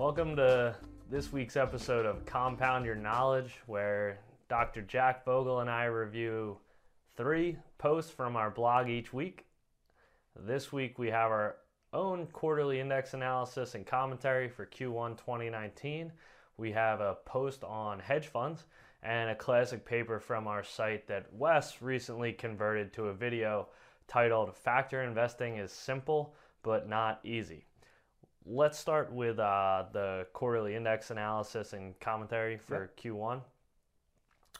Welcome to this week's episode of Compound Your Knowledge, where Dr. Jack Vogel and I review three posts from our blog each week. This week we have our own quarterly index analysis and commentary for Q1 2019. We have a post on hedge funds and a classic paper from our site that Wes recently converted to a video titled Factor Investing is Simple but Not Easy. Let's start with uh, the quarterly index analysis and commentary for yep. Q1.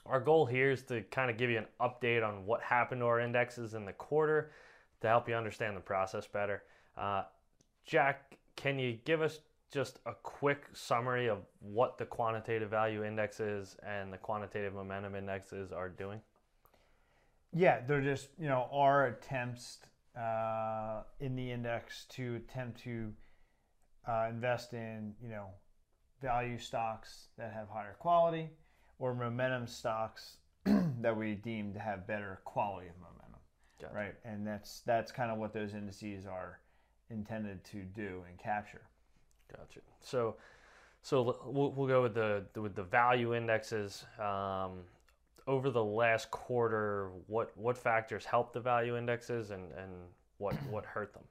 Our goal here is to kind of give you an update on what happened to our indexes in the quarter to help you understand the process better. Uh, Jack, can you give us just a quick summary of what the quantitative value indexes and the quantitative momentum indexes are doing? Yeah, they're just you know our attempts uh, in the index to attempt to uh, invest in you know value stocks that have higher quality or momentum stocks that we deem to have better quality of momentum gotcha. right? And that's that's kind of what those indices are intended to do and capture. Gotcha. So so we'll, we'll go with the with the value indexes. Um, over the last quarter what what factors helped the value indexes and and what what hurt them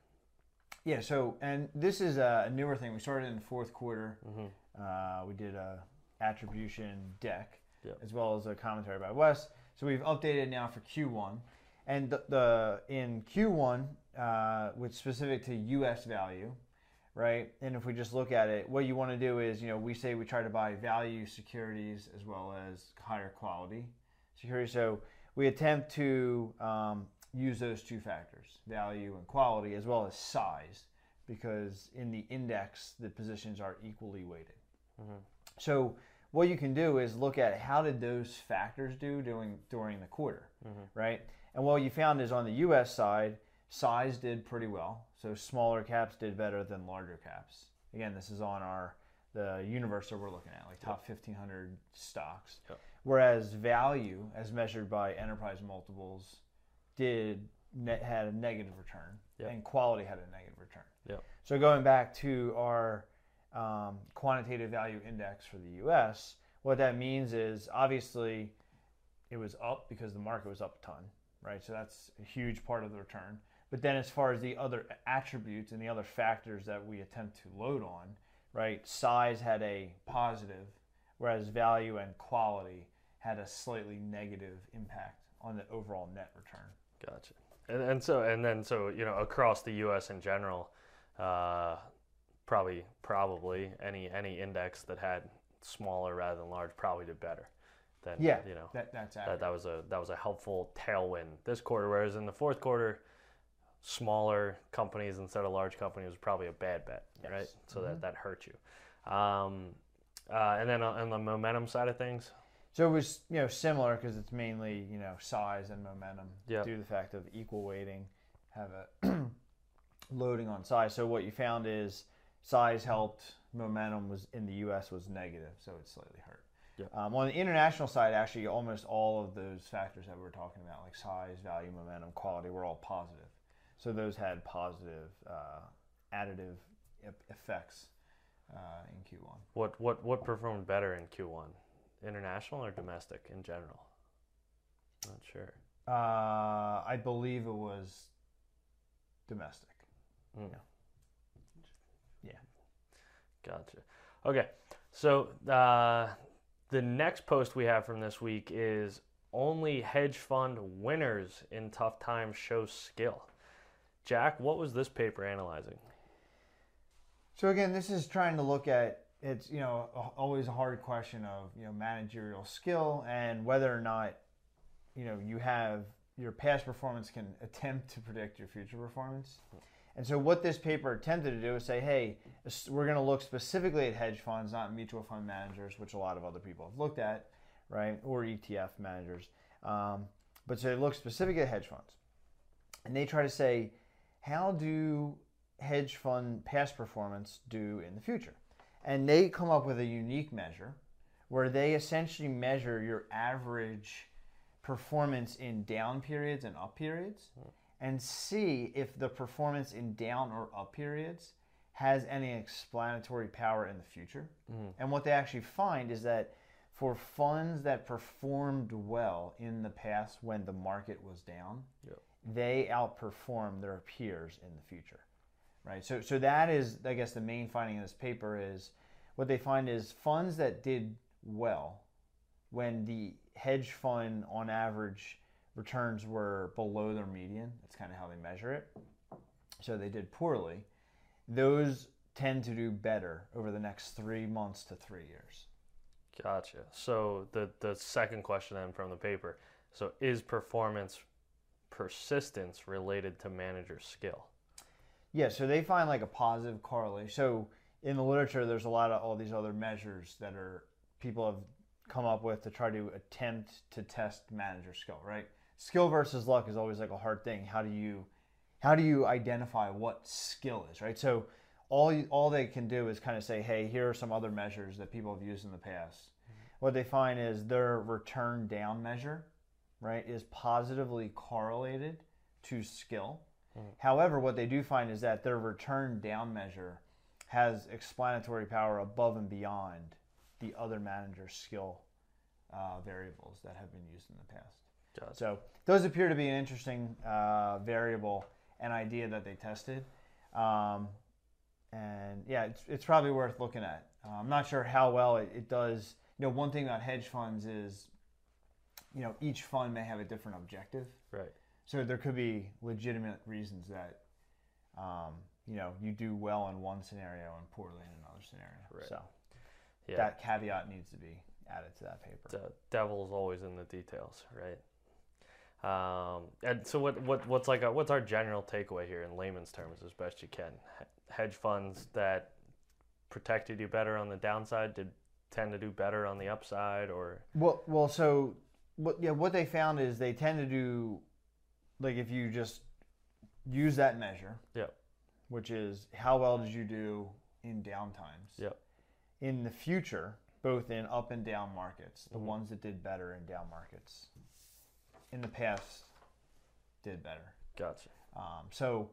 yeah. So, and this is a newer thing. We started in the fourth quarter. Mm-hmm. Uh, we did a attribution deck yep. as well as a commentary by Wes. So we've updated now for Q1, and the, the in Q1, uh, which specific to U.S. value, right? And if we just look at it, what you want to do is, you know, we say we try to buy value securities as well as higher quality securities. So we attempt to um, use those two factors, value and quality, as well as size, because in the index, the positions are equally weighted. Mm-hmm. So what you can do is look at how did those factors do during during the quarter, mm-hmm. right? And what you found is on the U.S. side, size did pretty well. So smaller caps did better than larger caps. Again, this is on our the universe that we're looking at, like top yep. 1,500 stocks. Yep. Whereas value, as measured by enterprise multiples, did net, had a negative return, yep. and quality had a negative return. Yep. So going back to our um, quantitative value index for the U.S., what that means is obviously it was up because the market was up a ton, right? So that's a huge part of the return. But then as far as the other attributes and the other factors that we attempt to load on, right? Size had a positive, whereas value and quality had a slightly negative impact on the overall net return. Gotcha. And, and so and then so you know across the U.S. in general, uh, probably probably any any index that had smaller rather than large probably did better. Than, yeah, you know that, that's that, that was a that was a helpful tailwind this quarter. Whereas in the fourth quarter, smaller companies instead of large companies was probably a bad bet, yes. right? So mm-hmm. that that hurt you. Um, uh, and then on the momentum side of things, so it was you know similar because it's mainly you know size and momentum due to the fact of equal weighting, have a loading on size. So what you found is size helped, momentum was in the U.S. was negative, so it slightly hurt. Yep. Um, on the international side, actually, almost all of those factors that we are talking about, like size, value, momentum, quality, were all positive. So those had positive uh, additive effects uh, in Q1. What what what performed better in Q1? International or domestic in general? Not sure. Uh, I believe it was domestic. Mm. Yeah. Yeah. Gotcha. Okay. So uh, the next post we have from this week is only hedge fund winners in tough times show skill. Jack, what was this paper analyzing? So again, this is trying to look at it's you know always a hard question of you know managerial skill and whether or not you know you have your past performance can attempt to predict your future performance. And so what this paper attempted to do is say, hey, we're going to look specifically at hedge funds, not mutual fund managers, which a lot of other people have looked at, right, or ETF managers. Um, but so they look specifically at hedge funds, and they try to say, how do hedge fund past performance do in the future? And they come up with a unique measure where they essentially measure your average performance in down periods and up periods and see if the performance in down or up periods has any explanatory power in the future. Mm. And what they actually find is that for funds that performed well in the past when the market was down, yep. they outperform their peers in the future. Right? So so that is I guess the main finding in this paper is what they find is funds that did well when the hedge fund on average returns were below their median. That's kind of how they measure it. So they did poorly. Those tend to do better over the next three months to three years. Gotcha. So the the second question then from the paper. So is performance persistence related to manager skill? Yeah, so they find like a positive correlation. So in the literature, there's a lot of all these other measures that are people have come up with to try to attempt to test manager skill, right? Skill versus luck is always like a hard thing. How do you how do you identify what skill is, right? So all you, all they can do is kind of say, "Hey, here are some other measures that people have used in the past." Mm-hmm. What they find is their return down measure, right, is positively correlated to skill. Mm-hmm. However, what they do find is that their return down measure has explanatory power above and beyond the other manager's skill uh, variables that have been used in the past. Gotcha. So those appear to be an interesting uh, variable and idea that they tested. Um, and yeah, it's, it's probably worth looking at. Uh, I'm not sure how well it, it, does. You know, one thing about hedge funds is, you know, each fund may have a different objective. Right. So there could be legitimate reasons that, um, you know, you do well in one scenario and poorly in another scenario. Right. So yeah. that caveat needs to be added to that paper. The devil's always in the details, right? Um, and so, what, what what's like a, what's our general takeaway here in layman's terms, as best you can? Hedge funds that protected you better on the downside did tend to do better on the upside, or well, well, so what? Yeah, what they found is they tend to do like if you just use that measure, yeah, which is how well did you do in down times, yep in the future, both in up and down markets, the mm-hmm. ones that did better in down markets in the past did better. Gotcha. Um, so,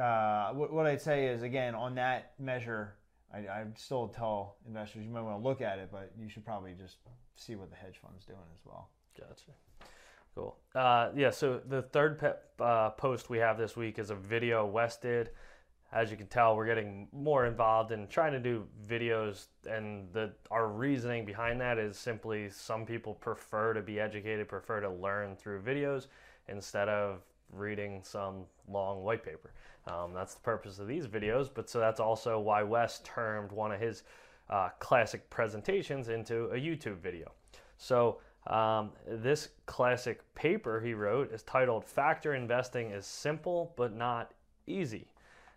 uh, what, what, I'd say is again on that measure, I, I still tell investors you might want to look at it, but you should probably just see what the hedge fund's doing as well. Gotcha. Cool. Uh, yeah. So the third pe- uh, post we have this week is a video Wes did as you can tell, we're getting more involved in trying to do videos, and the our reasoning behind that is simply some people prefer to be educated, prefer to learn through videos instead of reading some long white paper. Um, that's the purpose of these videos, but so that's also why Wes termed one of his uh, classic presentations into a YouTube video. So um, this classic paper he wrote is titled "Factor Investing is Simple but Not Easy."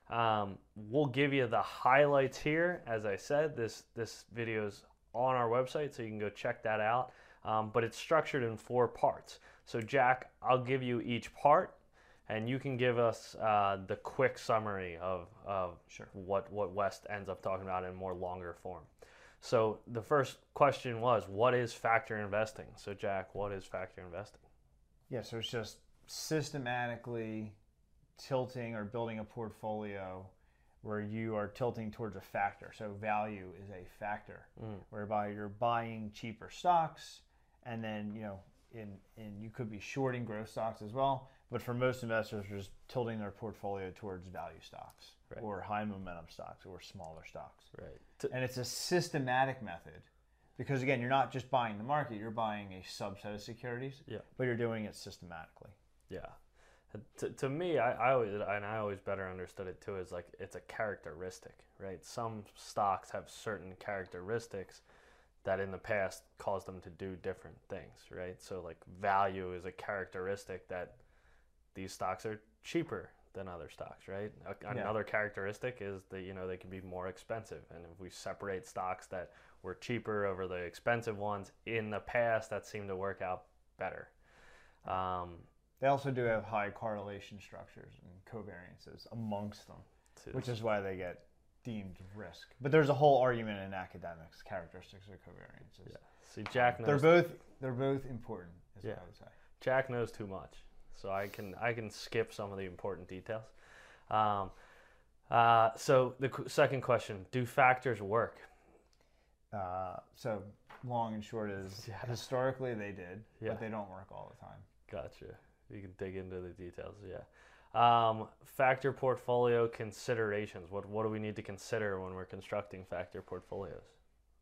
Um, we'll give you the highlights here. As I said, this this video is on our website, so you can go check that out. Um, but it's structured in four parts. So Jack, I'll give you each part, and you can give us uh, the quick summary of, of sure. what what Wes ends up talking about in more longer form. So the first question was, what is factor investing? So Jack, what is factor investing? Yeah, so it's just systematically tilting or building a portfolio where you are tilting towards a factor. So value is a factor, mm. whereby you're buying cheaper stocks, and then you know, in in you could be shorting growth stocks as well. But for most investors, are just tilting their portfolio towards value stocks right. or high momentum stocks or smaller stocks. Right. And it's a systematic method because again, you're not just buying the market; you're buying a subset of securities. Yeah. But you're doing it systematically. Yeah to, to me, I, I always and I always better understood it too is like it's a characteristic, right? Some stocks have certain characteristics that in the past caused them to do different things, right? So like value is a characteristic that these stocks are cheaper than other stocks, right? A, yeah. Another characteristic is that you know they can be more expensive, and if we separate stocks that were cheaper over the expensive ones in the past, that seemed to work out better. Um, they also do have high correlation structures and covariances amongst them, too. which is why they get deemed risk. But there's a whole argument in academics characteristics of covariances. Yeah. See, Jack knows. They're both they're both important. Is yeah. what I would say. Jack knows too much, so I can I can skip some of the important details. Um, Uh, so the qu- second question: Do factors work? Uh, so long and short is Yeah. historically they did, Yeah. but they don't work all the time. Gotcha. You can dig into the details. Yeah. Um, factor portfolio considerations. What what do we need to consider when we're constructing factor portfolios?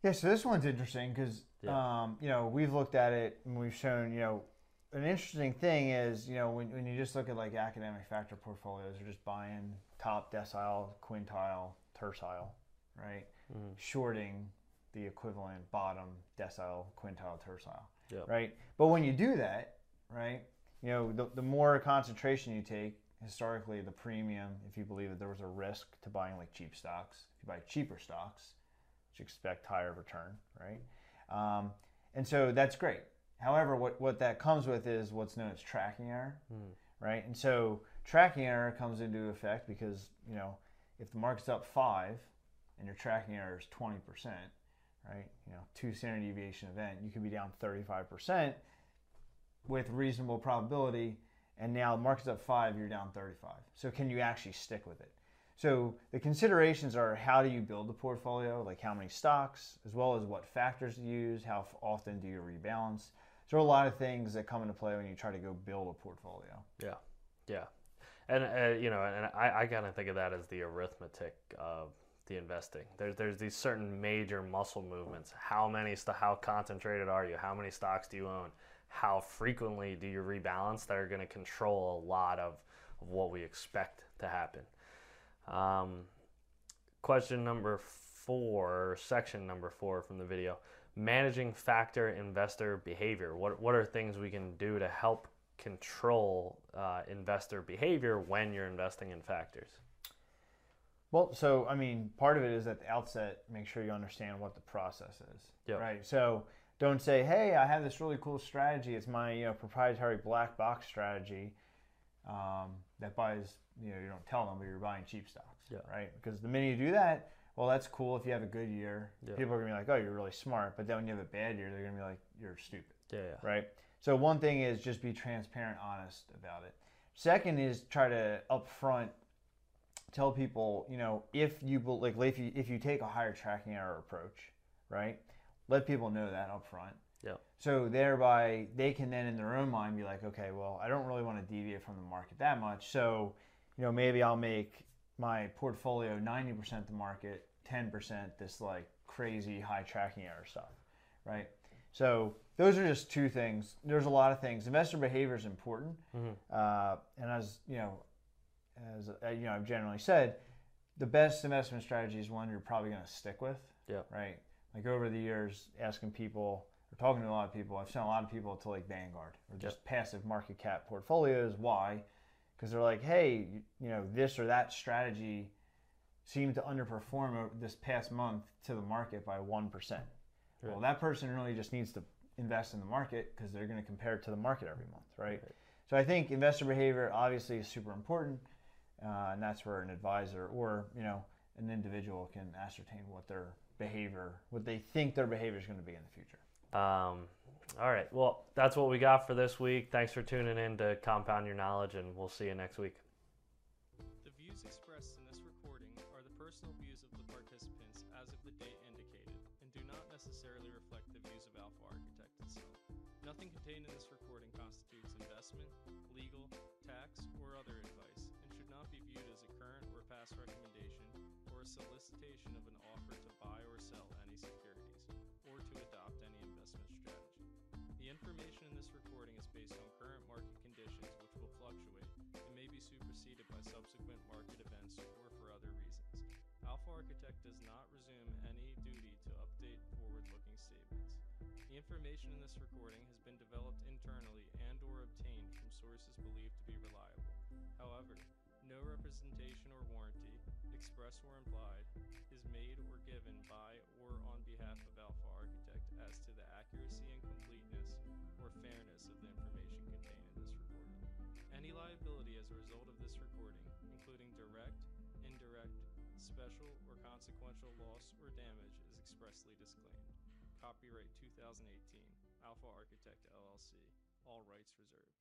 Yeah, so this one's interesting because Yeah. um, you know we've looked at it and we've shown you know an interesting thing is you know when, when you just look at like academic factor portfolios, they're just buying top decile, quintile, tercile, right? Mhm. Shorting the equivalent bottom decile, quintile, tercile, Yep. right? But when you do that, right, you know the, the more concentration you take, historically the premium, if you believe that there was a risk to buying like cheap stocks, if you buy cheaper stocks, you expect higher return, right? Um, and so that's great. However, what, what that comes with is what's known as tracking error, Mm. right? And so tracking error comes into effect because, you know, if the market's up five and your tracking error is 20%, right? You know, two standard deviation event, you could be down 35% with reasonable probability. And now the market's up five, you're down 35. So can you actually stick with it? So the considerations are how do you build the portfolio, like how many stocks, as well as what factors to use, how often do you rebalance. There are a lot of things that come into play when you try to go build a portfolio. Yeah, yeah, and uh, you know, and I, I kind of think of that as the arithmetic of the investing. There's there's these certain major muscle movements. How many how concentrated are you? How many stocks do you own? How frequently do you rebalance? That are going to control a lot of, of what we expect to happen. Um, question number four, section number four from the video: managing factor investor behavior. What what are things we can do to help control uh, investor behavior when you're investing in factors? Well, so I mean, part of it is at the outset, make sure you understand what the process is. Yep. Right. So don't say, "Hey, I have this really cool strategy. It's my you know proprietary black box strategy um, that buys you know you don't tell them, but you're buying cheap stocks." Yeah. Right. Because the minute you do that, well, that's cool if you have a good year. Yeah. People are gonna be like, "Oh, you're really smart," but then when you have a bad year, they're gonna be like, "You're stupid." Yeah, yeah. right? So one thing is just be transparent, honest about it. Second is try to upfront tell people, you know, if you like if you if you take a higher tracking error approach, right? Let people know that upfront. Yeah. So thereby they can then in their own mind be like, okay, well, I don't really want to deviate from the market that much. So, you know, maybe I'll make my portfolio 90% the market, 10% this like crazy high tracking error stuff, right? So those are just two things. There's a lot of things. Investor behavior is important, Mhm. uh, and as you know, as uh, you know, I've generally said, the best investment strategy is one you're probably going to stick with. Yeah. Right. Like over the years, asking people or talking to a lot of people, I've sent a lot of people to like Vanguard or just passive market cap portfolios. Why? Because they're like, hey, you, you know, this or that strategy seemed to underperform this past month to the market by one percent. Well, that person really just needs to invest in the market because they're going to compare it to the market every month, right? Right. So I think investor behavior obviously is super important, uh, and that's where an advisor or you know an individual can ascertain what their behavior, what they think their behavior is going to be in the future. Um, all right. Well, that's what we got for this week. Thanks for tuning in to Compound Your Knowledge, and we'll see you next week. Nothing contained in this recording constitutes investment, legal, tax, or other advice and should not be viewed as a current or past recommendation or a solicitation of an offer to buy or sell any securities or to adopt any investment strategy. The information in this recording is based on current market conditions which will fluctuate and may be superseded by subsequent market events or for other reasons. Alpha Architect does not resume any duty to update forward-looking statements. The information in this recording has been developed internally and or obtained from sources believed to be reliable. However, no representation or warranty, express or implied, is made or given by or on behalf of Alpha Architect as to the accuracy and completeness or fairness of the information contained in this recording. Any liability as a result of this recording, including direct, indirect, special, or consequential loss or damage, is expressly disclaimed. Copyright 2018, Alpha Architect LLC. All rights reserved.